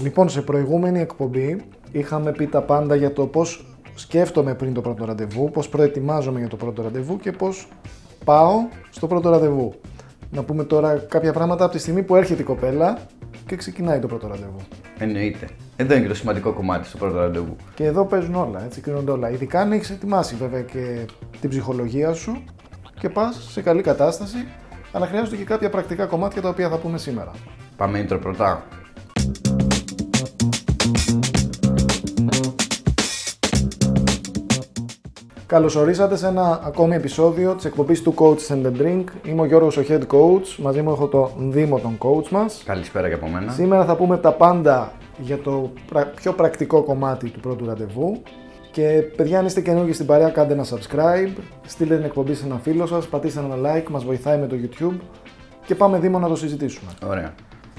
Λοιπόν, σε προηγούμενη εκπομπή είχαμε πει τα πάντα για το πώς σκέφτομαι πριν το πρώτο ραντεβού, πώς προετοιμάζομαι για το πρώτο ραντεβού και πώς πάω στο πρώτο ραντεβού. Να πούμε τώρα κάποια πράγματα από τη στιγμή που έρχεται η κοπέλα και ξεκινάει το πρώτο ραντεβού. Εννοείται. Εδώ είναι και το σημαντικό κομμάτι στο πρώτο ραντεβού. Και εδώ παίζουν όλα, έτσι κρίνονται όλα. Ειδικά αν έχεις ετοιμάσει βέβαια και την ψυχολογία σου και πας σε καλή κατάσταση, αλλά χρειάζονται και κάποια πρακτικά κομμάτια τα οποία θα πούμε σήμερα. Πάμε intro πρώτα. Καλώ ορίσατε σε ένα ακόμη επεισόδιο της εκπομπής του Coach and the Drink. Είμαι ο Γιώργος ο Head Coach. Μαζί μου έχω τον Δήμο, τον coach μας. Καλησπέρα και από μένα. Σήμερα θα πούμε τα πάντα για το πρα- πιο πρακτικό κομμάτι του πρώτου ραντεβού. Και παιδιά, αν είστε καινούργιοι στην παρέα, κάντε ένα subscribe, στείλτε την εκπομπή σε ένα φίλο σας, πατήστε ένα like, μας βοηθάει με το YouTube και πάμε Δήμο να το συζητήσουμε. Ωραία.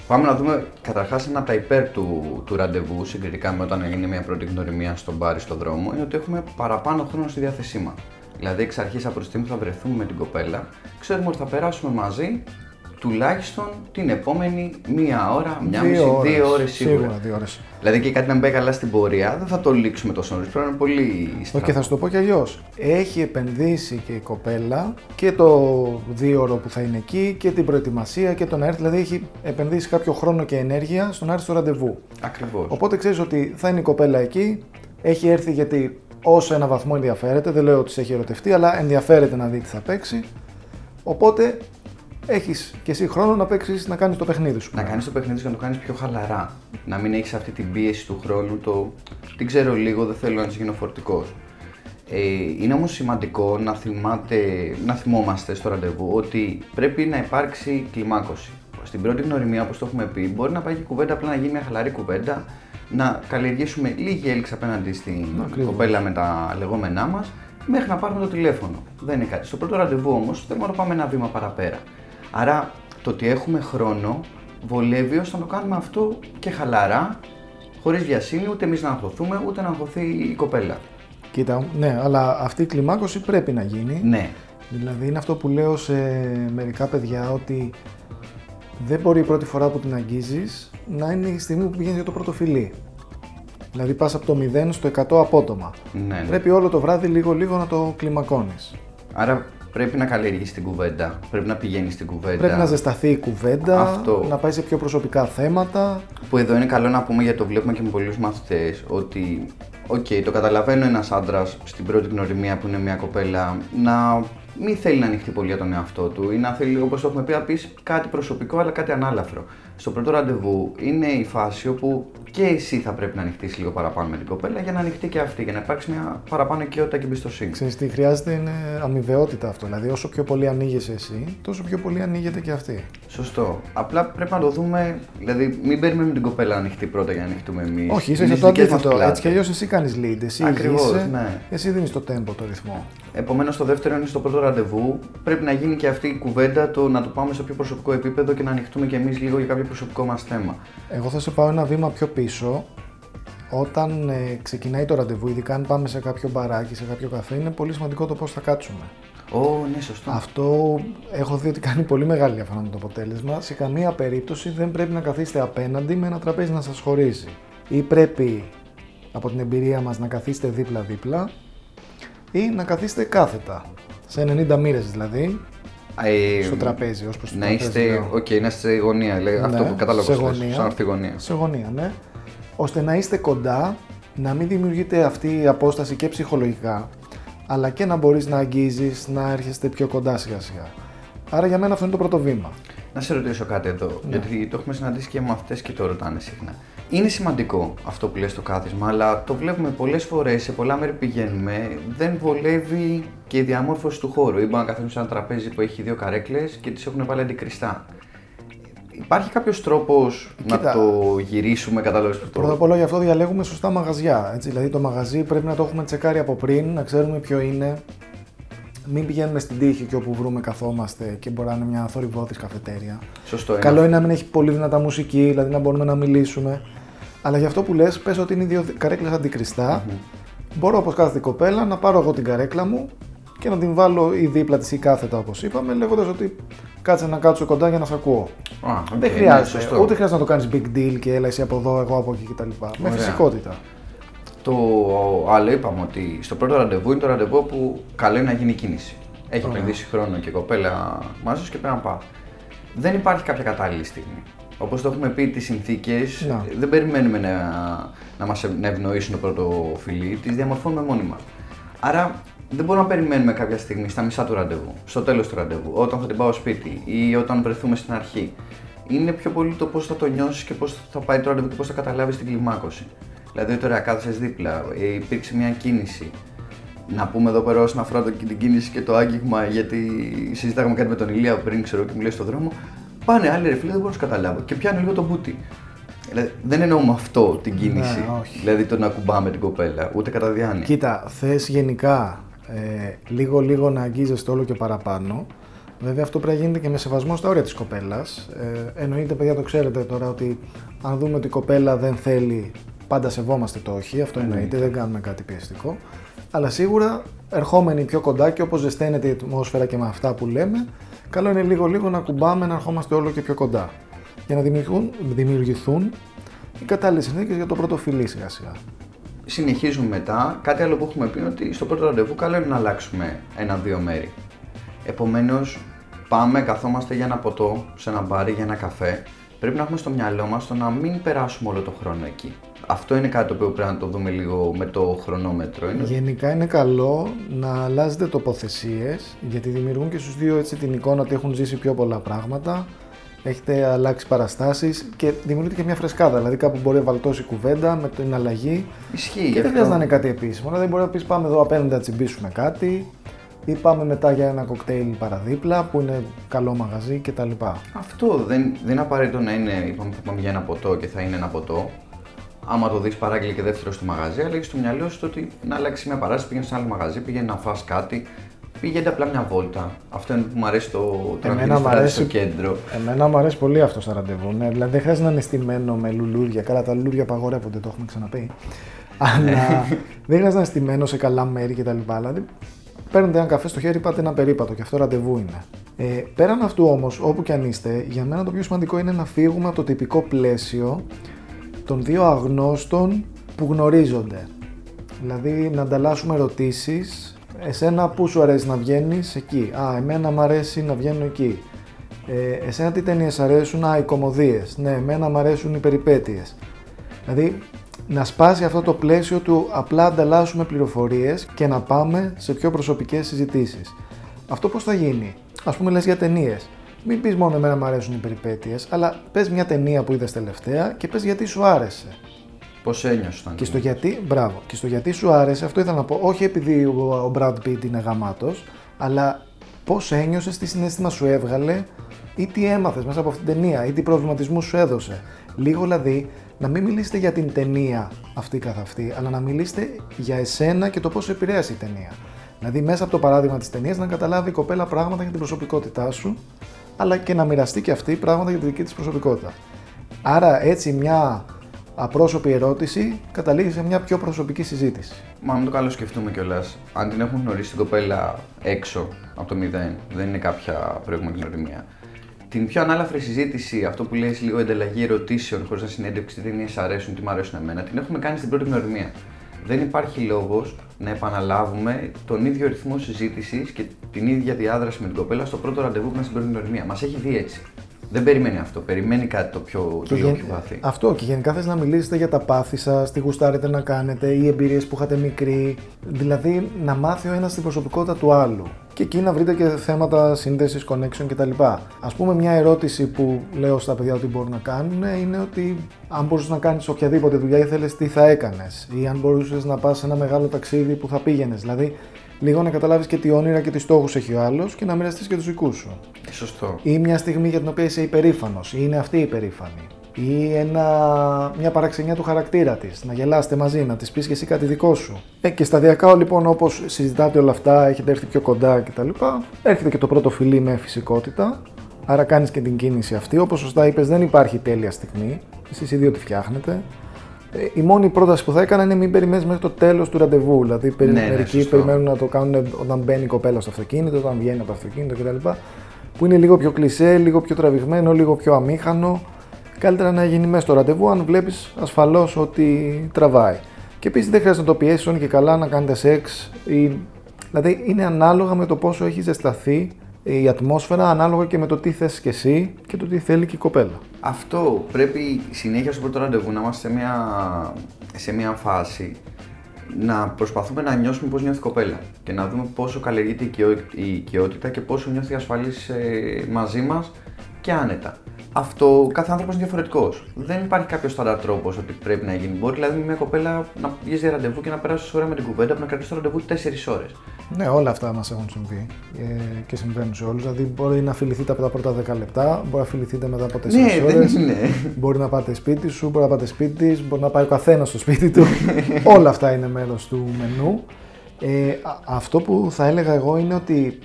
Πάμε να δούμε καταρχάς ένα από τα υπέρ του, του ραντεβού, συγκριτικά με όταν είναι μια πρώτη γνωριμία στον μπάρ ή στον δρόμο, είναι ότι έχουμε παραπάνω χρόνο στη διάθεσή μας. Δηλαδή, εξ αρχής από τη στιγμή που θα βρεθούμε με την κοπέλα, ξέρουμε ότι θα περάσουμε μαζί τουλάχιστον την επόμενη μία ώρα, μία μισή, δύο ώρες σίγουρα. Σίγουρα, δύο ώρες. Δηλαδή και κάτι να μην πάει καλά στην πορεία, δεν θα το λήξουμε τόσο νωρίς. Πρέπει να είναι πολύ Όχι, στραβό. και θα σου το πω κι αλλιώς. Έχει επενδύσει και η κοπέλα και το δύο ώρο που θα είναι εκεί και την προετοιμασία και το να έρθει. Δηλαδή έχει επενδύσει κάποιο χρόνο και ενέργεια στο να έρθει στο ραντεβού. Ακριβώς. Οπότε ξέρεις ότι θα είναι η κοπέλα εκεί. Έχει έρθει γιατί όσο ένα βαθμό ενδιαφέρεται. Δεν λέω ότι σε έχει ερωτευτεί, αλλά ενδιαφέρεται να δει τι θα παίξει. Οπότε έχεις και εσύ χρόνο να παίξεις, να κάνεις το παιχνίδι σου. Να κάνεις το παιχνίδι σου και να το κάνεις πιο χαλαρά. Να μην έχεις αυτή την πίεση του χρόνου. Το την ξέρω λίγο, δεν θέλω να τη γίνω φορτικός. Ε, είναι όμως σημαντικό να, θυμάται, να θυμόμαστε στο ραντεβού ότι πρέπει να υπάρξει κλιμάκωση. Στην πρώτη γνωριμία, όπως το έχουμε πει, μπορεί να πάει και κουβέντα απλά να γίνει μια χαλαρή κουβέντα, να καλλιεργήσουμε λίγη έλξη απέναντι στην Ακριβώς. κοπέλα με τα λεγόμενά μας, μέχρι να πάρουμε το τηλέφωνο. Δεν είναι κάτι. Στο πρώτο ραντεβού όμως θέλουμε να πάμε ένα βήμα παραπέρα. Άρα το ότι έχουμε χρόνο βολεύει ώστε να το κάνουμε αυτό και χαλαρά, χωρίς βιασύνη, ούτε εμείς να αγχωθούμε, ούτε να αγχωθεί η κοπέλα. Κοίτα, ναι, αλλά αυτή η κλιμάκωση πρέπει να γίνει. Ναι, Δηλαδή είναι αυτό που λέω σε μερικά παιδιά ότι δεν μπορεί η πρώτη φορά που την αγγίζεις να είναι η στιγμή που πηγαίνεις για το πρώτο φιλί. Δηλαδή πας από το 0 στο 100 απότομα. ναι, ναι. Πρέπει όλο το βράδυ λίγο λίγο να το κλιμακώνεις. Άρα πρέπει να καλλιεργήσει την κουβέντα, πρέπει να πηγαίνεις στην κουβέντα. Πρέπει να ζεσταθεί η κουβέντα, Αυτό. να πάει σε πιο προσωπικά θέματα. Που εδώ είναι καλό να πούμε γιατί το βλέπουμε και με πολλούς μαθητές ότι, οκ, το καταλαβαίνω ένας άντρας στην πρώτη γνωριμία που είναι μια κοπέλα να μην θέλει να ανοιχτεί πολύ για τον εαυτό του ή να θέλει, όπως το έχουμε πει, να πεις κάτι προσωπικό αλλά κάτι ανάλαφρο. Στο πρώτο ραντεβού είναι η φάση όπου και εσύ θα πρέπει να ανοιχτείς λίγο παραπάνω με την κοπέλα για να ανοιχτεί και αυτή, για να υπάρξει μια παραπάνω οικειότητα και εμπιστοσύνη. Ξέρεις τι χρειάζεται είναι αμοιβαιότητα αυτό. Δηλαδή όσο πιο πολύ ανοίγεσαι εσύ, τόσο πιο πολύ ανοίγεται και αυτή. Σωστό. Απλά πρέπει να το δούμε, δηλαδή μην περιμένουμε την κοπέλα να ανοιχτεί πρώτα για να ανοιχτούμε εμείς. Όχι, είσαι σε το αντίθετο. Έτσι κι αλλιώς εσύ κάνεις lead. Εσύ Ακριβώς, ηγείσαι, ναι. εσύ δίνεις το tempo, το ρυθμό. Επομένως, το δεύτερο είναι στο πρώτο ραντεβού. Πρέπει να γίνει και αυτή η κουβέντα, το να το πάμε σε πιο προσωπικό επίπεδο και να ανοιχτούμε κι εμείς λίγο για κάποιο προσωπικό μας θέμα. Εγώ θα σε πάω ένα βήμα πιο πίσω. Όταν ε, ξεκινάει το ραντεβού, ειδικά αν πάμε σε κάποιο μπαράκι, σε κάποιο καφέ, είναι πολύ σημαντικό το πώς θα κάτσουμε. Ω, ναι, σωστό. Αυτό έχω δει ότι κάνει πολύ μεγάλη διαφορά με το αποτέλεσμα. Σε καμία περίπτωση δεν πρέπει να καθίσετε απέναντι με ένα τραπέζι να σας χωρίζει. Ή πρέπει από την εμπειρία μας να καθίσετε δίπλα-δίπλα ή να καθίσετε κάθετα. Σε 90 μοίρες δηλαδή, Ε, στο τραπέζι, ως προς το Να τραπέζι είστε, λέω. οκ, να είστε σε γωνία. Λέει, Ναι, αυτό που κατάλαβα σε πώς λες, γωνία. Σαν αυτή γωνία. σε γωνία, ναι. Ώστε να είστε κοντά, να μην δημιουργείται αυτή η απόσταση και ψυχολογικά, αλλά και να μπορείς να αγγίζεις, να έρχεστε πιο κοντά σιγά σιγά. Άρα για μένα αυτό είναι το πρώτο βήμα. Να σε ρωτήσω κάτι εδώ, Ναι. γιατί το έχουμε συναντήσει και μαθητέ και το ρωτάνε συχνά. Είναι σημαντικό αυτό που λες το κάθισμα, αλλά το βλέπουμε πολλές φορές, σε πολλά μέρη που πηγαίνουμε, δεν βολεύει και η διαμόρφωση του χώρου. Ή μπορεί να καθίσουμε σε ένα τραπέζι που έχει δύο καρέκλες και τις έχουν βάλει αντικριστά. Υπάρχει κάποιος τρόπος να Κοίτα. το γυρίσουμε, κατάλαβες που Πρώτα το. απ' όλα γι' αυτό διαλέγουμε σωστά μαγαζιά. Έτσι. Δηλαδή το μαγαζί πρέπει να το έχουμε τσεκάρει από πριν, να ξέρουμε ποιο είναι. Μην πηγαίνουμε στην τύχη και όπου βρούμε καθόμαστε και μπορεί να είναι μια θορυβώδης καφετέρια. Σωστό είναι. Καλό είναι να μην έχει πολύ δυνατά μουσική, δηλαδή να μπορούμε να μιλήσουμε. Αλλά για αυτό που λες, πες ότι είναι οι δύο καρέκλες αντικριστά. Μπορώ όπως κάθεται η κοπέλα να πάρω εγώ την καρέκλα μου και να την βάλω ή δίπλα της ή κάθετα όπως είπαμε, λέγοντας ότι κάτσε να κάτσω κοντά για να σε ακούω. Α, οκ, Δεν ναι, χρειάζεται. σωστό. Ούτε χρειάζεται να το κάνεις big deal και έλα εσύ από εδώ, εγώ από εκεί κτλ. Με Ωραία. φυσικότητα. Το άλλο είπαμε ότι στο πρώτο ραντεβού είναι το ραντεβού που καλό είναι να γίνει κίνηση. Έχει Ωραία. επενδύσει χρόνο και η κοπέλα μαζί σου και πρέπει να πάει. Δεν υπάρχει κάποια κατάλληλη στιγμή. Όπως το έχουμε πει, τις συνθήκες Να. δεν περιμένουμε να, να μας να ευνοήσουν το πρώτο φιλί, τις διαμορφώνουμε μόνοι μα. Άρα δεν μπορούμε να περιμένουμε κάποια στιγμή στα μισά του ραντεβού, στο τέλος του ραντεβού, όταν θα την πάω σπίτι ή όταν βρεθούμε στην αρχή. Είναι πιο πολύ το πώς θα το νιώσεις και πώς θα πάει το ραντεβού και πώς θα καταλάβεις την κλιμάκωση. Δηλαδή, τώρα κάθεσαι δίπλα, ε, υπήρξε μια κίνηση. Να πούμε εδώ πέρα όσον αφορά το, την κίνηση και το άγγιγμα, γιατί συζητάγαμε κάτι με τον Ηλία πριν, ξέρω και μου λέει στον δρόμο. Πάνε άλλοι ρε φίλε, δεν μπορώ να σου καταλάβω. Και πιάνω λίγο το μπούτι. Δηλαδή, δεν εννοούμε αυτό την κίνηση. Ναι, όχι. Δηλαδή το να κουμπάμε την κοπέλα, ούτε κατά διάνοια. Κοίτα, θες γενικά ε, λίγο λίγο να αγγίζεστε όλο και παραπάνω. Βέβαια αυτό πρέπει να γίνεται και με σεβασμό στα όρια της κοπέλας. Ε, εννοείται παιδιά το ξέρετε τώρα ότι αν δούμε ότι η κοπέλα δεν θέλει πάντα σεβόμαστε το όχι, αυτό εννοείται, δεν κάνουμε κάτι πιεστικό. Αλλά σίγουρα ερχόμενοι πιο κοντά και όπως ζεσταίνεται η ατμόσφαιρα και με αυτά που λέμε, καλό είναι λίγο λίγο να κουμπάμε να ερχόμαστε όλο και πιο κοντά. Για να δημιουργηθούν, δημιουργηθούν οι κατάλληλες συνθήκες για το πρώτο φιλί σιγά σιγά. Συνεχίζουμε μετά. Κάτι άλλο που έχουμε πει είναι ότι στο πρώτο ραντεβού καλό είναι να αλλάξουμε ένα-δύο μέρη. Επομένως, πάμε, καθόμαστε για ένα ποτό, σε ένα μπάρι, για ένα καφέ. Πρέπει να έχουμε στο μυαλό μας το να μην περάσουμε όλο το χρόνο εκεί. Αυτό είναι κάτι το οποίο πρέπει να το δούμε λίγο με το χρονόμετρο. Είναι Γενικά είναι καλό να αλλάζετε τοποθεσίες γιατί δημιουργούν και στους δύο έτσι την εικόνα ότι έχουν ζήσει πιο πολλά πράγματα έχετε αλλάξει παραστάσεις και δημιουργείται και μια φρεσκάδα. Δηλαδή κάπου μπορεί να βαλτώσει κουβέντα με την αλλαγή Ισχύει και γι' δεν αυτό. χρειάζεται να είναι κάτι επίσημο. Δηλαδή μπορεί να πεις πάμε εδώ απέναντι να τσιμπήσουμε κάτι ή πάμε μετά για ένα κοκτέιλ παραδίπλα που είναι καλό μαγαζί κτλ. Αυτό δεν, δεν είναι απαραίτητο να είναι, είπαμε που πάμε για ένα ποτό και θα είναι ένα ποτό. Άμα το δεις παράγγειλε και δεύτερο στο μαγαζί, αλλά έχει στο μυαλό σου το ότι να αλλάξει μια παράσταση, πήγαινε σε ένα άλλο μαγαζί, πήγαινε να φας κάτι, πήγαινε απλά μια βόλτα. Αυτό είναι που μου αρέσει το, το να Εμένα πηγαίνεις μ' βράδυ αρέσει- στο κέντρο. Εμένα μου αρέσει πολύ αυτό στα ραντεβού. Ναι, δηλαδή δεν χρειάζεται να είναι στημένο με λουλούδια. Καλά, τα λουλούδια απαγορεύονται, το έχουμε ξαναπεί. Αλλά δεν χρειάζεται να είναι στημένο σε καλά μέρη κτλ. Δηλαδή παίρνετε ένα καφέ στο χέρι, πάτε ένα περίπατο και αυτό ραντεβού είναι. Ε, πέραν αυτού όμως, όπου και αν είστε, για μένα το πιο σημαντικό είναι να φύγουμε από το τυπικό πλαίσιο των δύο αγνώστων που γνωρίζονται. Δηλαδή να ανταλλάσσουμε ερωτήσεις. Εσένα πού σου αρέσει να βγαίνεις, εκεί. Α, εμένα μου αρέσει να βγαίνω εκεί. Ε, εσένα τι ταινίες αρέσουν, Α, οι κομμωδίες. Ναι, εμένα μου αρέσουν οι περιπέτειες. Δηλαδή να σπάσει αυτό το πλαίσιο του απλά ανταλλάσσουμε πληροφορίες και να πάμε σε πιο προσωπικές συζητήσεις. Αυτό πώς θα γίνει; Ας πούμε λες για ταινίες. Μην πεις μόνο εμένα μου αρέσουν οι περιπέτειες, αλλά πες μια ταινία που είδες τελευταία και πες γιατί σου άρεσε. Πώς ένιωσε όταν. Και στο γιατί, μπράβο, και στο γιατί σου άρεσε, αυτό ήθελα να πω, όχι επειδή ο, ο Brad Pitt είναι γαμάτος, αλλά πώς ένιωσες, τι συνέστημα σου έβγαλε ή τι έμαθες μέσα από αυτήν την ταινία ή τι προβληματισμού σου έδωσε. Λίγο δηλαδή να μην μιλήσετε για την ταινία αυτή καθ' αυτή, αλλά να μιλήσετε για εσένα και το πώς σε επηρέασε η ταινία. Δηλαδή μέσα από το παράδειγμα της ταινίας να καταλάβει η κοπέλα πράγματα για την προσωπικότητά σου, αλλά και να μοιραστεί και αυτή πράγματα για τη δική της προσωπικότητα. Άρα έτσι μια απρόσωπη ερώτηση καταλήγει σε μια πιο προσωπική συζήτηση. Μα μην το καλό σκεφτούμε κιόλας. Αν την έχουμε γνωρίσει την κοπέλα έξω από το μηδέν, δεν είναι κάποια προηγούμενη γνωριμία. Την πιο ανάλαφρη συζήτηση, αυτό που λέει λίγο ενταλλαγή ερωτήσεων, χωρίς να συνέντευξη τι ταινίε αρέσουν, τι μου αρέσουν εμένα, την έχουμε κάνει στην πρώτη γνωριμία. Δεν υπάρχει λόγος να επαναλάβουμε τον ίδιο ρυθμό συζήτησης και την ίδια διάδραση με την κοπέλα στο πρώτο ραντεβού που είμαστε στην πρώτη γνωριμία. Μας έχει δει έτσι. Δεν περιμένει αυτό. Περιμένει κάτι το πιο, το λίγο γεν- πιο βαθύ. Αυτό και γενικά θες να μιλήσετε για τα πάθη σας, τι γουστάρετε να κάνετε, οι εμπειρίες που είχατε μικροί. Δηλαδή να μάθει ο ένας την προσωπικότητα του άλλου. Και εκεί να βρείτε και θέματα σύνδεσης, connection κτλ. Ας πούμε μια ερώτηση που λέω στα παιδιά ότι μπορούν να κάνουν είναι ότι αν μπορούσες να κάνεις οποιαδήποτε δουλειά ήθελες τι θα έκανες; Ή αν μπορούσες να πας σε ένα μεγάλο ταξίδι που θα πήγαινες; Δηλαδή λίγο να καταλάβεις και τι όνειρα και τις στόχους έχει ο άλλος και να μοιραστείς και τους δικούς σου Σωστό. ή μια στιγμή για την οποία είσαι υπερήφανος, ή είναι αυτή υπερήφανη, ή ένα, μια παραξενιά του χαρακτήρα της, να γελάσετε μαζί, να της πεις και εσύ κάτι δικό σου. Ε, και σταδιακά λοιπόν, όπως συζητάτε όλα αυτά, έχετε έρθει πιο κοντά κτλ., έρχεται και το πρώτο φιλί με φυσικότητα. Άρα κάνεις και την κίνηση αυτή. Όπως σωστά είπες, δεν υπάρχει τέλεια στιγμή. Εσείς οι δύο τη φτιάχνετε. Ε, η μόνη πρόταση που θα έκανα είναι μην περιμένεις μέχρι το τέλος του ραντεβού. Δηλαδή, ναι, ναι, μερικοί ναι, περιμένουν να το κάνουν όταν μπαίνει η κοπέλα στο αυτοκίνητο, όταν βγαίνει από το αυτοκίνητο κτλ. Που είναι λίγο πιο κλεισέ, λίγο πιο τραβηγμένο, λίγο πιο αμήχανο. Καλύτερα να γίνει μέσα στο ραντεβού αν βλέπεις ασφαλώς ότι τραβάει. Και επίσης δεν χρειάζεται να το πιέσεις όνει και καλά να κάνετε σεξ. Ή... Δηλαδή είναι ανάλογα με το πόσο έχει ζεσταθεί η ατμόσφαιρα, ανάλογα και με το τι θες και εσύ και το τι θέλει και η κοπέλα. Αυτό πρέπει συνέχεια στο πρώτο ραντεβού να είμαστε σε μια, σε μια φάση να προσπαθούμε να νιώσουμε πώς νιώθει η κοπέλα και να δούμε πόσο καλλιεργείται η οικειότητα και πόσο νιώθει ασφαλή ε, μαζί μας και άνετα αυτό κάθε άνθρωπος είναι διαφορετικός. Δεν υπάρχει κάποιος στάνταρ τρόπος ότι πρέπει να γίνει. Μπορεί δηλαδή με μια κοπέλα να βγει για ραντεβού και να περάσει ώρα με την κουβέντα που να κρατήσει το ραντεβού 4 ώρες. Ναι, όλα αυτά μας έχουν συμβεί ε, και συμβαίνουν σε όλους. Δηλαδή, μπορεί να φιληθείτε από τα πρώτα 10 λεπτά, μπορεί να φιληθείτε μετά από 4 ναι, ώρες. Μπορεί να πάτε σπίτι σου, μπορεί να πάτε σπίτι τη, μπορεί να πάει ο καθένας στο σπίτι του. όλα αυτά είναι μέρος του μενού. Ε, αυτό που θα έλεγα εγώ είναι ότι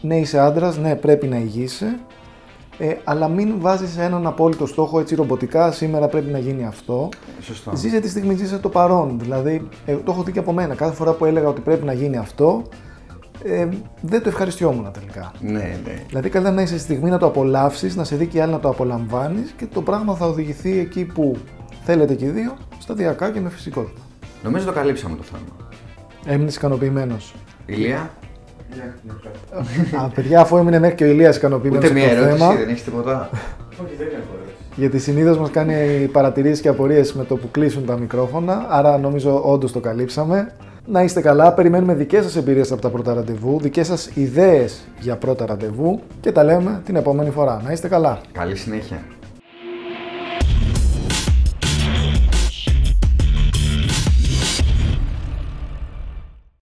ναι, είσαι άντρας, ναι, πρέπει να ηγείσαι, ε, αλλά μην βάζεις έναν απόλυτο στόχο έτσι ρομποτικά. Σήμερα πρέπει να γίνει αυτό. Σωστό. Ζήσε τη στιγμή, ζήσε το παρόν. Δηλαδή, ε, το έχω δει και από μένα. Κάθε φορά που έλεγα ότι πρέπει να γίνει αυτό, ε, δεν το ευχαριστιόμουν τελικά. Ναι, ναι. Δηλαδή, καλύτερα να είσαι στη στιγμή να το απολαύσεις, να σε δει και άλλη να το απολαμβάνεις και το πράγμα θα οδηγηθεί εκεί που θέλετε και οι δύο, σταδιακά και με φυσικότητα. Νομίζω το καλύψαμε το θέμα. Έμεινες ικανοποιημένος. Ηλία; Α, παιδιά, αφού έμεινε μέχρι και ο Ηλίας ικανοποιημένος Ούτε μία ερώτηση, θέμα, δεν έχει τίποτα. Όχι, δεν έχω Γιατί συνήθως μας κάνει παρατηρήσεις και απορίες με το που κλείσουν τα μικρόφωνα. Άρα νομίζω όντως το καλύψαμε. Να είστε καλά. Περιμένουμε δικές σας εμπειρίες από τα πρώτα ραντεβού, δικές σας ιδέες για πρώτα ραντεβού και τα λέμε την επόμενη φορά. Να είστε καλά. Καλή συνέχεια.